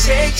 shake,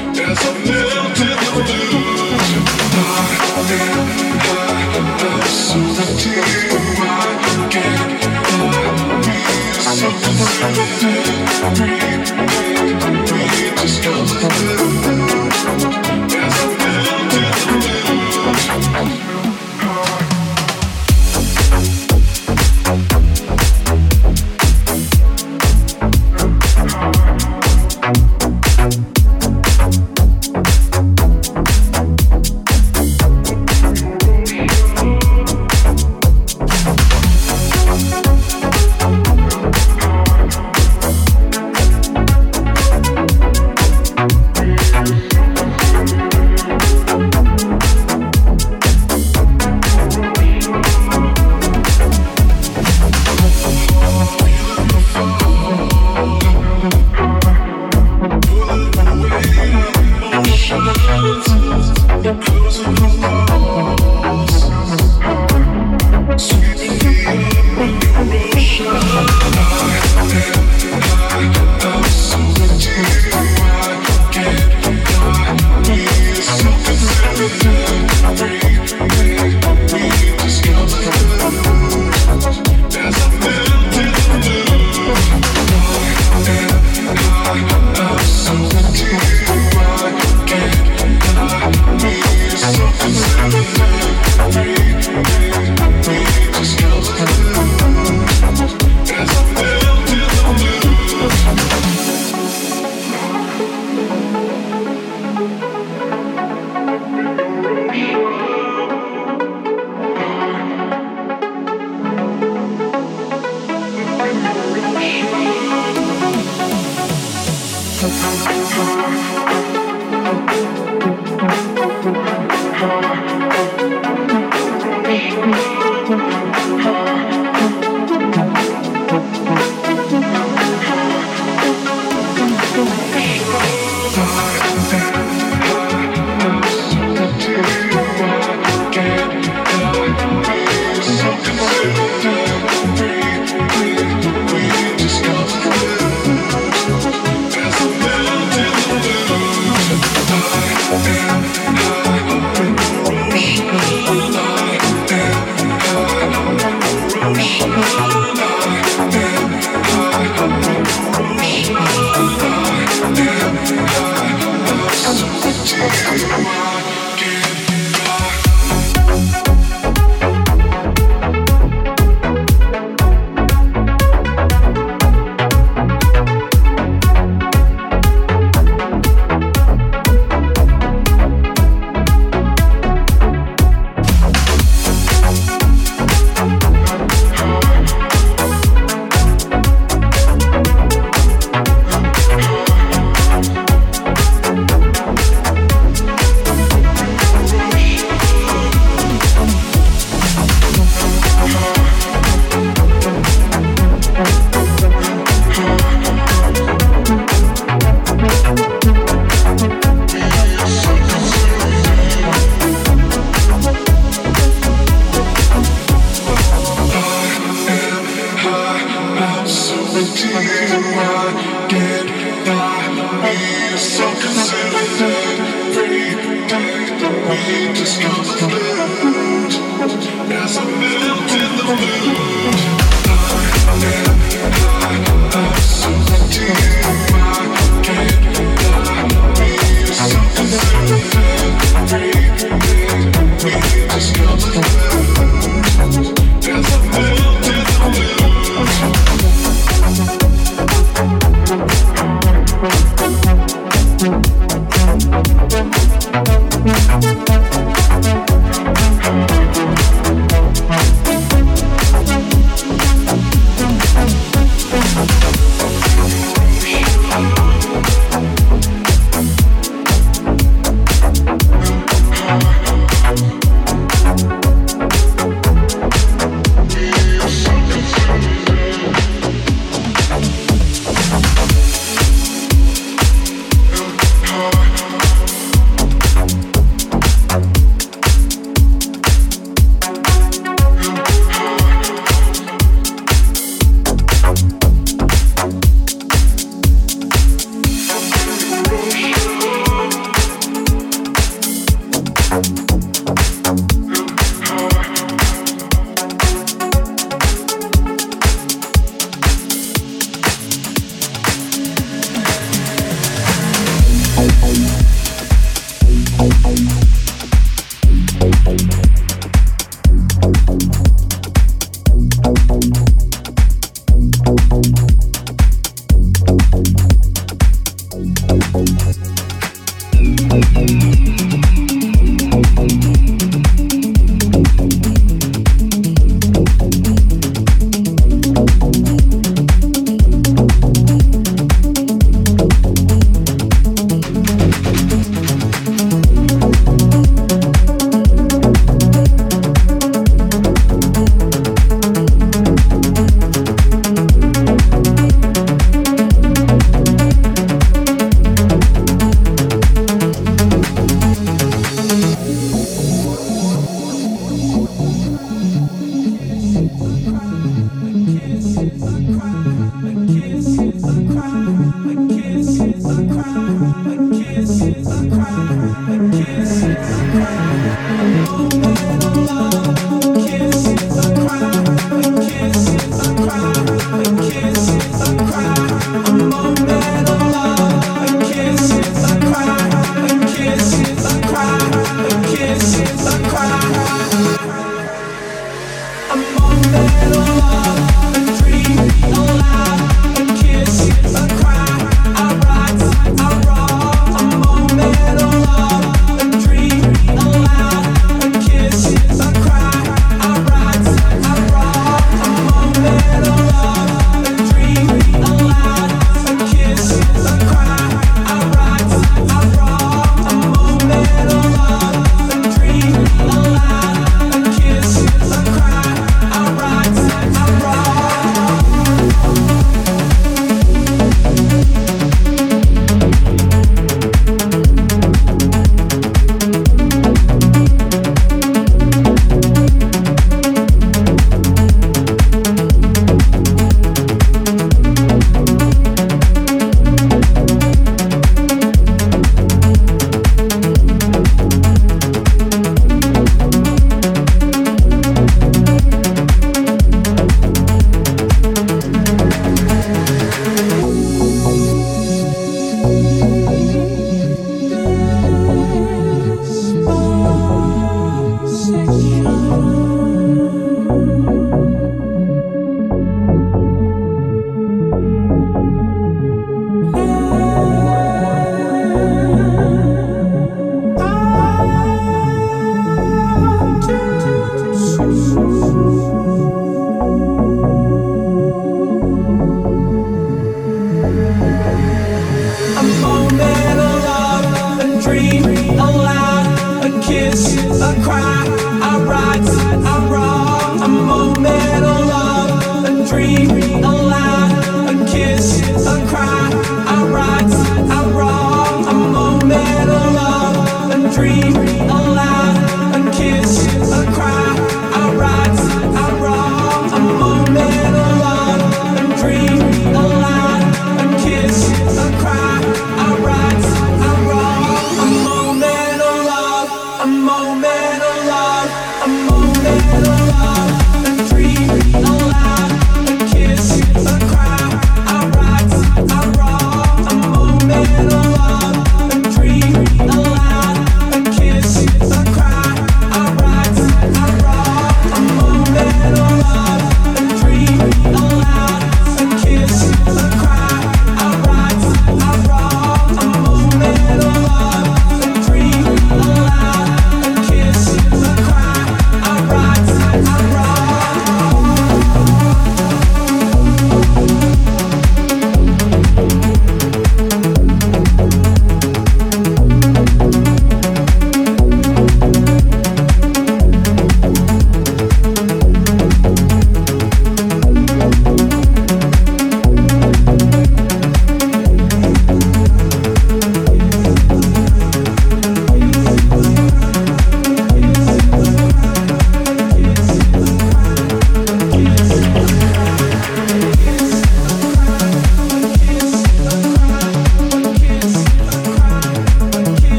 There's a mountain.